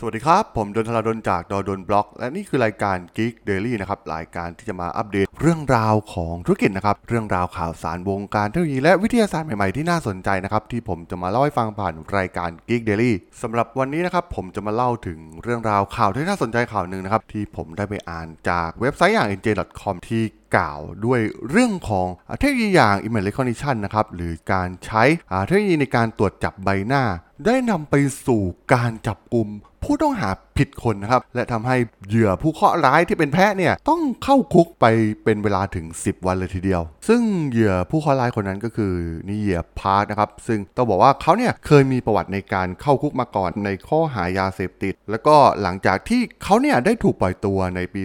สวัสดีครับ ผมดนทราดนจากดอดนบล็อก และนี่คือรายการ Geek Daily นะครับรายการที่จะมาอัปเดตเรื่องราวของธุรกิจนะครับเรื่องราวข่าวสารวงการเทคโนโลยีและวิทยาศาสตร์ใหม่ๆที่น่าสนใจนะครับที่ผมจะมาเล่าให้ฟังผ่านรายการ Geek Daily สำหรับวันนี้นะครับผมจะมาเล่าถึงเรื่องราวข่าวที่น่าสนใจข่าวหนึ่งนะครับที่ผมได้ไปอ่านจากเว็บไซต์อย่าง nj.com ที่ กล่าวด้วยเรื่องของเทคโนโลยีอย่าง Image Recognition นะครับหรือการใช้เทคโนโลยีในการตรวจจับใบหน้า ได้นำไปสู่การจับกลุ่มผู้ต้องหา ผิดคนนะครับ และทำให้เหยื่อผู้เคราะห์ร้ายที่เป็นแพะเนี่ยต้องเข้าคุกไปเป็นเวลาถึง 10 วันเลยทีเดียว ซึ่งเหยื่อผู้เคราะห์ร้ายคนนั้นก็คือนิเหยื่อพาร์ทนะครับ ซึ่งต้องบอกว่าเขาเนี่ยเคยมีประวัติในการเข้าคุกมาก่อนในข้อหายาเสพติด แล้วก็หลังจากที่เขาเนี่ยได้ถูกปล่อยตัวในปี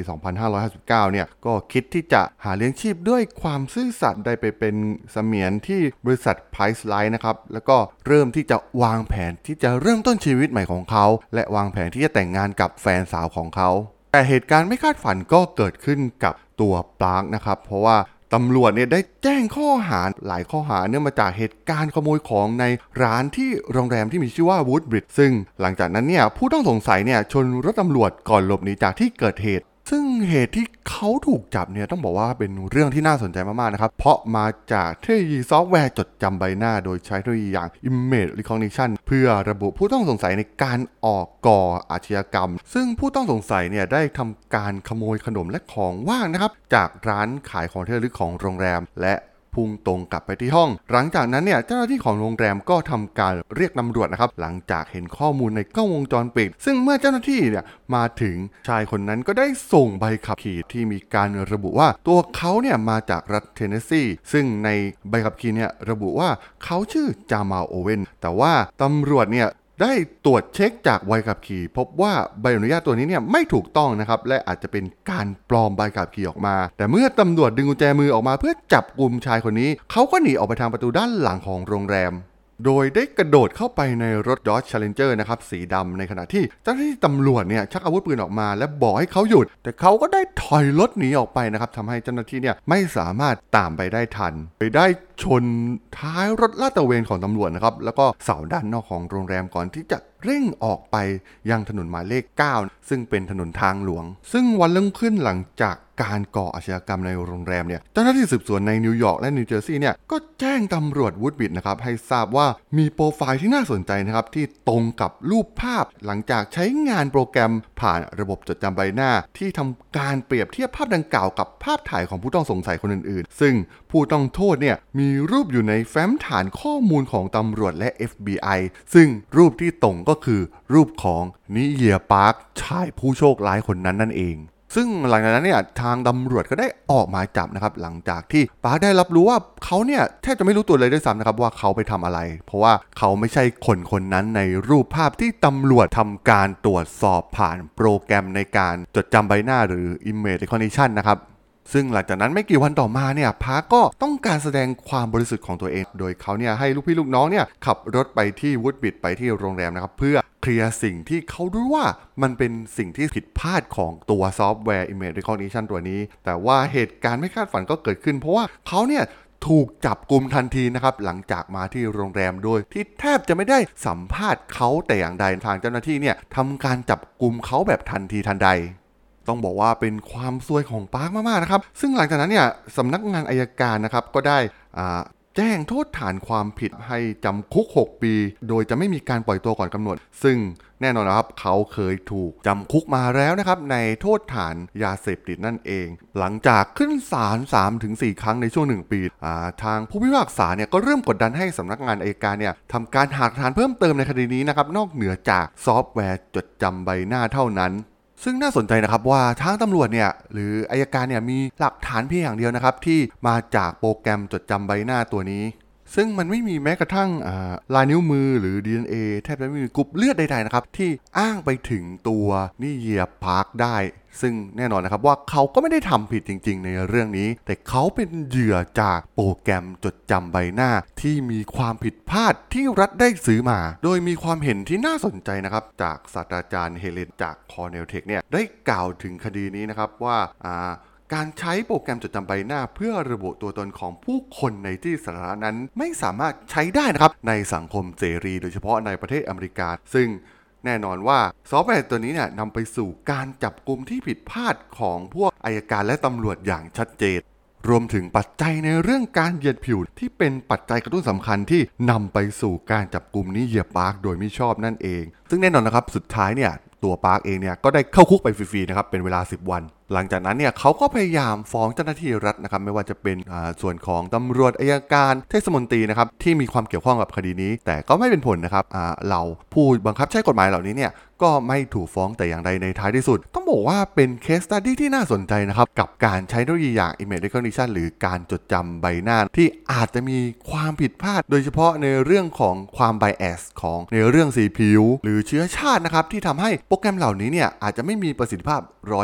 2559 เนี่ยก็คิดที่จะหาเลี้ยงชีพด้วยความซื่อสัตย์ได้ไปเป็นเสมียนที่บริษัท Price Line นะครับแล้วก็เริ่มที่จะวางแผนที่จะเริ่มต้นชีวิตใหม่ของเขา และวางแผนที่จะแต่งงานกับแฟนสาวของเขา แต่เหตุการณ์ไม่คาดฝันก็เกิดขึ้นกับตัวปลางนะครับ เพราะว่าตำรวจเนี่ยได้แจ้งข้อหาหลายข้อหาเนื่องมาจากเหตุการณ์ขโมยของในร้านที่โรงแรมที่มีชื่อว่าวูดบริดซึ่งหลังจากนั้นเนี่ยผู้ต้องสงสัยเนี่ยชนรถตำรวจก่อนหลบหนีจากที่เกิดเหตุ ซึ่งเหตุที่เขาถูกจับเนี่ยต้องบอกว่าเป็นเรื่องที่น่าสนใจมากๆนะครับ เพราะมาจากเทคโนโลยีซอฟต์แวร์จดจำใบหน้า โดยใช้เทคโนโลยีอย่าง Image Recognition เพื่อระบุผู้ต้องสงสัยในการออกก่ออาชญากรรม ซึ่งผู้ต้องสงสัยเนี่ยได้ทำการขโมยขนมและของว่างนะครับ จากร้านขายของที่ระลึกของโรงแรม และ พุ่งตรงกลับไปที่ห้อง หลังจากนั้นเนี่ยเจ้าหน้าที่ของโรงแรมก็ทำการเรียกตำรวจนะครับหลังจากเห็นข้อมูลในกล้องวงจรปิด ซึ่งเมื่อเจ้าหน้าที่เนี่ยมาถึงชายคนนั้นก็ได้ส่งใบขับขี่ที่มีการระบุว่าตัวเขาเนี่ยมาจากรัฐเทนเนสซีซึ่งในใบขับขี่เนี่ยระบุว่าเขาชื่อจามาโอเวนแต่ว่าตำรวจเนี่ย ได้ตรวจเช็คจากใบขับขี่ พบว่าใบอนุญาตตัวนี้เนี่ยไม่ถูกต้องนะครับและอาจจะเป็นการปลอมใบขับขี่ออกมา แต่เมื่อตำรวจดึงกุญแจมือออกมา เพื่อจับกลุ่มชายคนนี้ เขาก็หนีออกไปทางประตูด้านหลังของโรงแรม โดยได้กระโดดเข้าไปในรถ Dodge Challenger นะครับสีดำในขณะที่เจ้าหน้าที่ตำรวจเนี่ยชักอาวุธปืนออกมา และบอกให้เขาหยุด แต่เขาก็ได้ถอยรถหนีออกไปนะครับทำให้เจ้าหน้าที่เนี่ยไม่สามารถตามไปได้ทัน ไปได้ชนท้ายรถลาดตระเวนของตำรวจนะครับแล้วก็เสาด้านนอกของโรงแรมก่อนที่จะเร่งออกไปยังถนนหมายเลข 9 ซึ่งเป็นถนนทางหลวง ซึ่งวันริ่มขึ้นหลังจาก การก่ออาชญากรรมในโรงแรมเนี่ยเจ้าหน้าที่สืบสวนในนิวยอร์กและนิวเจอร์ซีย์เนี่ยก็แจ้งตำรวจวูดบิดนะครับให้ทราบว่ามีโปรไฟล์ที่น่าสนใจนะครับที่ตรงกับรูปภาพ หลังจากใช้งานโปรแกรมผ่านระบบจดจำใบหน้า ที่ทำการเปรียบเทียบภาพดังกล่าวกับภาพถ่ายของผู้ต้องสงสัยคนอื่นๆ ซึ่งผู้ต้องโทษเนี่ยมีรูปอยู่ในแฟ้มฐานข้อมูลของตำรวจและ FBI ซึ่งรูปที่ตรงก็คือรูปของนิเยียปาร์คชายผู้โชคร้ายคนนั้นนั่นเอง ซึ่งหลังจากนั้นเนี่ยทางตำรวจก็ได้ออกหมายจับนะครับ หลังจากที่ปาได้รับรู้ว่าเขาเนี่ยแทบจะไม่รู้ตัวเลยด้วยซ้ำนะครับว่าเขาไปทำอะไร เพราะว่าเขาไม่ใช่คนคนนั้นในรูปภาพที่ตำรวจทำการตรวจสอบผ่านโปรแกรมในการจดจำใบหน้าหรือ Image Recognition นะครับซึ่งหลังจากนั้นไม่กี่วันต่อมาเนี่ยพาก็ต้องการแสดงความบริสุทธิ์ของตัวเอง โดยเขาเนี่ยให้ลูกพี่ลูกน้องเนี่ยขับรถไปที่วูดบิดไปที่โรงแรมนะครับ เพื่อ เคลียร์สิ่งที่เขารู้ว่ามันเป็นสิ่งที่ผิดพลาดของตัวซอฟต์แวร์ Image Recognition ตัวนี้ แต่ว่าเหตุการณ์ไม่คาดฝันก็เกิดขึ้น เพราะว่าเขาเนี่ยถูกจับกลุ่มทันทีนะครับ หลังจากมาที่โรงแรมโดย ที่แทบจะไม่ได้สัมภาษณ์เขาแต่อย่างใดทางเจ้าหน้าที่เนี่ยทำการจับกลุ่มเขาแบบทันทีทันใดต้องบอกว่าเป็นความซวยของปาร์คมากๆนะครับ ซึ่งหลังจากนั้นเนี่ยสำนักงานอัยการนะครับก็ได้อ่า แจ้งโทษฐานความผิดให้จำคุก 6 ปี โดยจะไม่มีการปล่อยตัวก่อนกำหนด ซึ่งแน่นอนนะครับ เขาเคยถูกจำคุกมาแล้วนะครับ ในโทษฐานยาเสพติดนั่นเอง หลังจากขึ้นศาล3-4ครั้งในช่วง 1 ปี ทางผู้พิพากษาเนี่ยก็เริ่มกดดันให้สำนักงานอัยการเนี่ยทำการหาฐานเพิ่มเติมในคดีนี้นะครับ นอกเหนือจากซอฟต์แวร์จดจำใบหน้าเท่านั้น ซึ่งน่าสนใจนะครับว่าทางตำรวจเนี่ยหรืออัยการเนี่ยมีหลักฐานเพียงอย่างเดียวนะครับที่มาจากโปรแกรมจดจำใบหน้าตัวนี้ ซึ่งมันไม่มีแม้กระทั่งลายนิ้วมือหรือ DNA แทบจะไม่มีกรุ๊ปเลือดใดๆนะครับ ที่อ้างไปถึงตัว Nijeer Parks ได้ ซึ่งแน่นอนนะครับว่าเขาก็ไม่ได้ทำผิดจริง ๆ ในเรื่องนี้ แต่เขาเป็นเหยื่อจากโปรแกรมจดจำใบหน้า ที่มีความผิดพลาดที่รัฐได้ซื้อมา โดยมีความเห็นที่น่าสนใจนะครับจากศาสตราจารย์เฮเลนจาก Cornell Tech เนี่ยได้กล่าวถึงคดีนี้นะครับว่าอ่า การใช้โปรแกรมจดจำใบหน้า เพื่อระบุตัวตนของผู้คนในที่สาธารณะนั้นไม่สามารถใช้ได้นะครับ ในสังคมเสรี โดยเฉพาะในประเทศอเมริกา ซึ่งแน่นอนว่าซอฟต์แวร์ตัวนี้เนี่ยนำไปสู่การจับกลุ่มที่ผิดพลาดของพวกอายการและตำรวจอย่างชัดเจน รวมถึงปัจจัยในเรื่องการเหยียดผิวที่เป็นปัจจัยกระตุ้นสำคัญที่นำไปสู่การจับกลุ่มนี้เหยียบปาร์คโดยไม่ชอบนั่นเอง ซึ่งแน่นอนนะครับสุดท้ายเนี่ยตัวปาร์คเองเนี่ยก็ได้เข้าคุกไปฟรีๆนะครับเป็นเวลา 10 วันหลังจากนั้นเนี่ยเขาก็พยายามฟ้องเจ้าหน้าที่รัฐนะครับไม่ว่าจะเป็นส่วนของตำรวจอายการเทศมนตรีนะครับที่มีความเกี่ยวข้องกับคดีนี้ แต่ก็ไม่เป็นผลนะครับเราผู้บังคับใช้กฎหมายเหล่านี้เนี่ยก็ไม่ถูกฟ้องแต่อย่างใดในท้ายที่สุด ต้องบอกว่าเป็นเคสตัดดี้ที่น่าสนใจนะครับ กับการใช้เทคโนโลยีอย่าง image recognition หรือการจดจำใบหน้า ที่อาจจะมีความผิดพลาด โดยเฉพาะในเรื่องของความ bias ของในเรื่องสีผิว หรือเชื้อชาตินะครับที่ทำให้โปรแกรมเหล่านี้เนี่ยอาจจะไม่มีประสิทธิภาพ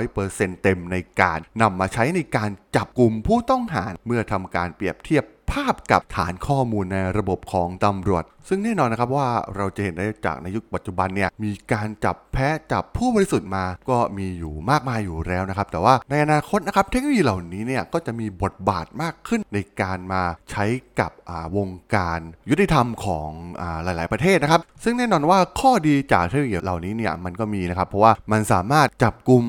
100%เต็มในการนำมาใช้ในการจับกลุ่มผู้ต้องหาเมื่อทำการเปรียบเทียบภาพกับฐานข้อมูลในระบบของตำรวจซึ่งแน่นอนนะครับว่าเราจะเห็นได้จากในยุคปัจจุบันเนี่ยมีการจับแพ้จับผู้บริสุทธิ์มาก็มีอยู่มากมายอยู่แล้วนะครับ แต่ว่าในอนาคตนะครับเทคโนโลยีเหล่านี้เนี่ยก็จะมีบทบาทมากขึ้นในการมาใช้กับวงการยุติธรรมของอหลาย ๆ ประเทศนะครับ ซึ่งแน่นอนว่าข้อดีจากเทคโนโลยีเหล่านี้เนี่ยมันก็มีนะครับ เพราะว่ามันสามารถจับกลุ่ม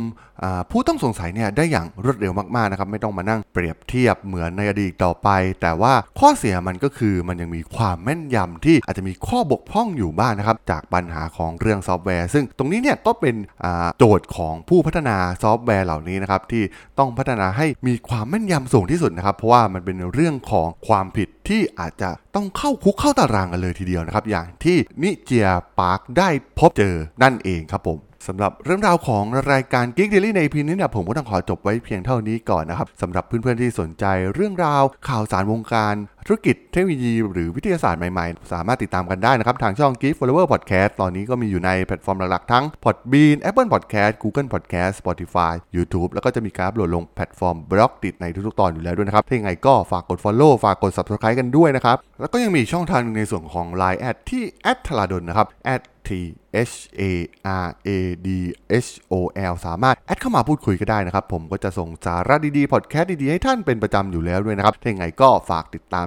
ผู้ต้องสงสัยเนี่ยได้อย่างรวดเร็วมาก ๆ นะครับ ไม่ต้องมานั่งเปรียบเทียบเหมือนในอดีตต่อไป แต่ว่าข้อเสียมันก็คือมันยังมีความแม่นยำที่อาจจะมีข้อบกพร่องอยู่บ้างนะครับ จากปัญหาของเรื่องซอฟต์แวร์ ซึ่งตรงนี้เนี่ยก็เป็นโจทย์ของผู้พัฒนาซอฟต์แวร์เหล่านี้นะครับ ที่ต้องพัฒนาให้มีความแม่นยำสูงที่สุดนะครับ เพราะว่ามันเป็นเรื่องของความผิดที่อาจจะต้องเข้าคุกเข้าตะรางกันเลยทีเดียวนะครับ อย่างที่ Nijeer Parks ได้พบเจอนั่นเองครับผมสำหรับเรื่องราวของรายการ Geek Daily ใน EP นี้เนี่ยผมก็ต้องขอจบไว้เพียงเท่านี้ก่อนนะครับสำหรับเพื่อนๆที่สนใจเรื่องราวข่าวสารวงการธุรกิจเทคโนโลยีหรือวิทยาศาสตร์ใหม่ๆ สามารถติดตามกันได้นะครับ ทางช่อง Geek Forever Podcast ตอนนี้ก็มีอยู่ในแพลตฟอร์มหลักๆ ทั้ง Podbean Apple Podcast Google Podcast Spotify YouTube แล้วก็จะมีการอัปโหลดลงแพลตฟอร์ม Blockdit ในทุกๆ ตอนอยู่แล้วด้วยนะครับ ถ้ายังไงก็ฝากกด Follow ฝากกด Subscribe กันด้วยนะครับ แล้วก็ยังมีช่องทางหนึงในส่วนของ Line แอดที่แอดทลาดนนะครับ T H A R A D H O L สามารถแอดเข้ามาพูดคุยก็ได้นะครับ ผมก็จะส่งสาระดีๆพอดแคสต์ดีๆ ให้ท่านเป็นประจำอยู่แล้วด้วยนะครับถ้าอย่างไรก็ฝากติดตาม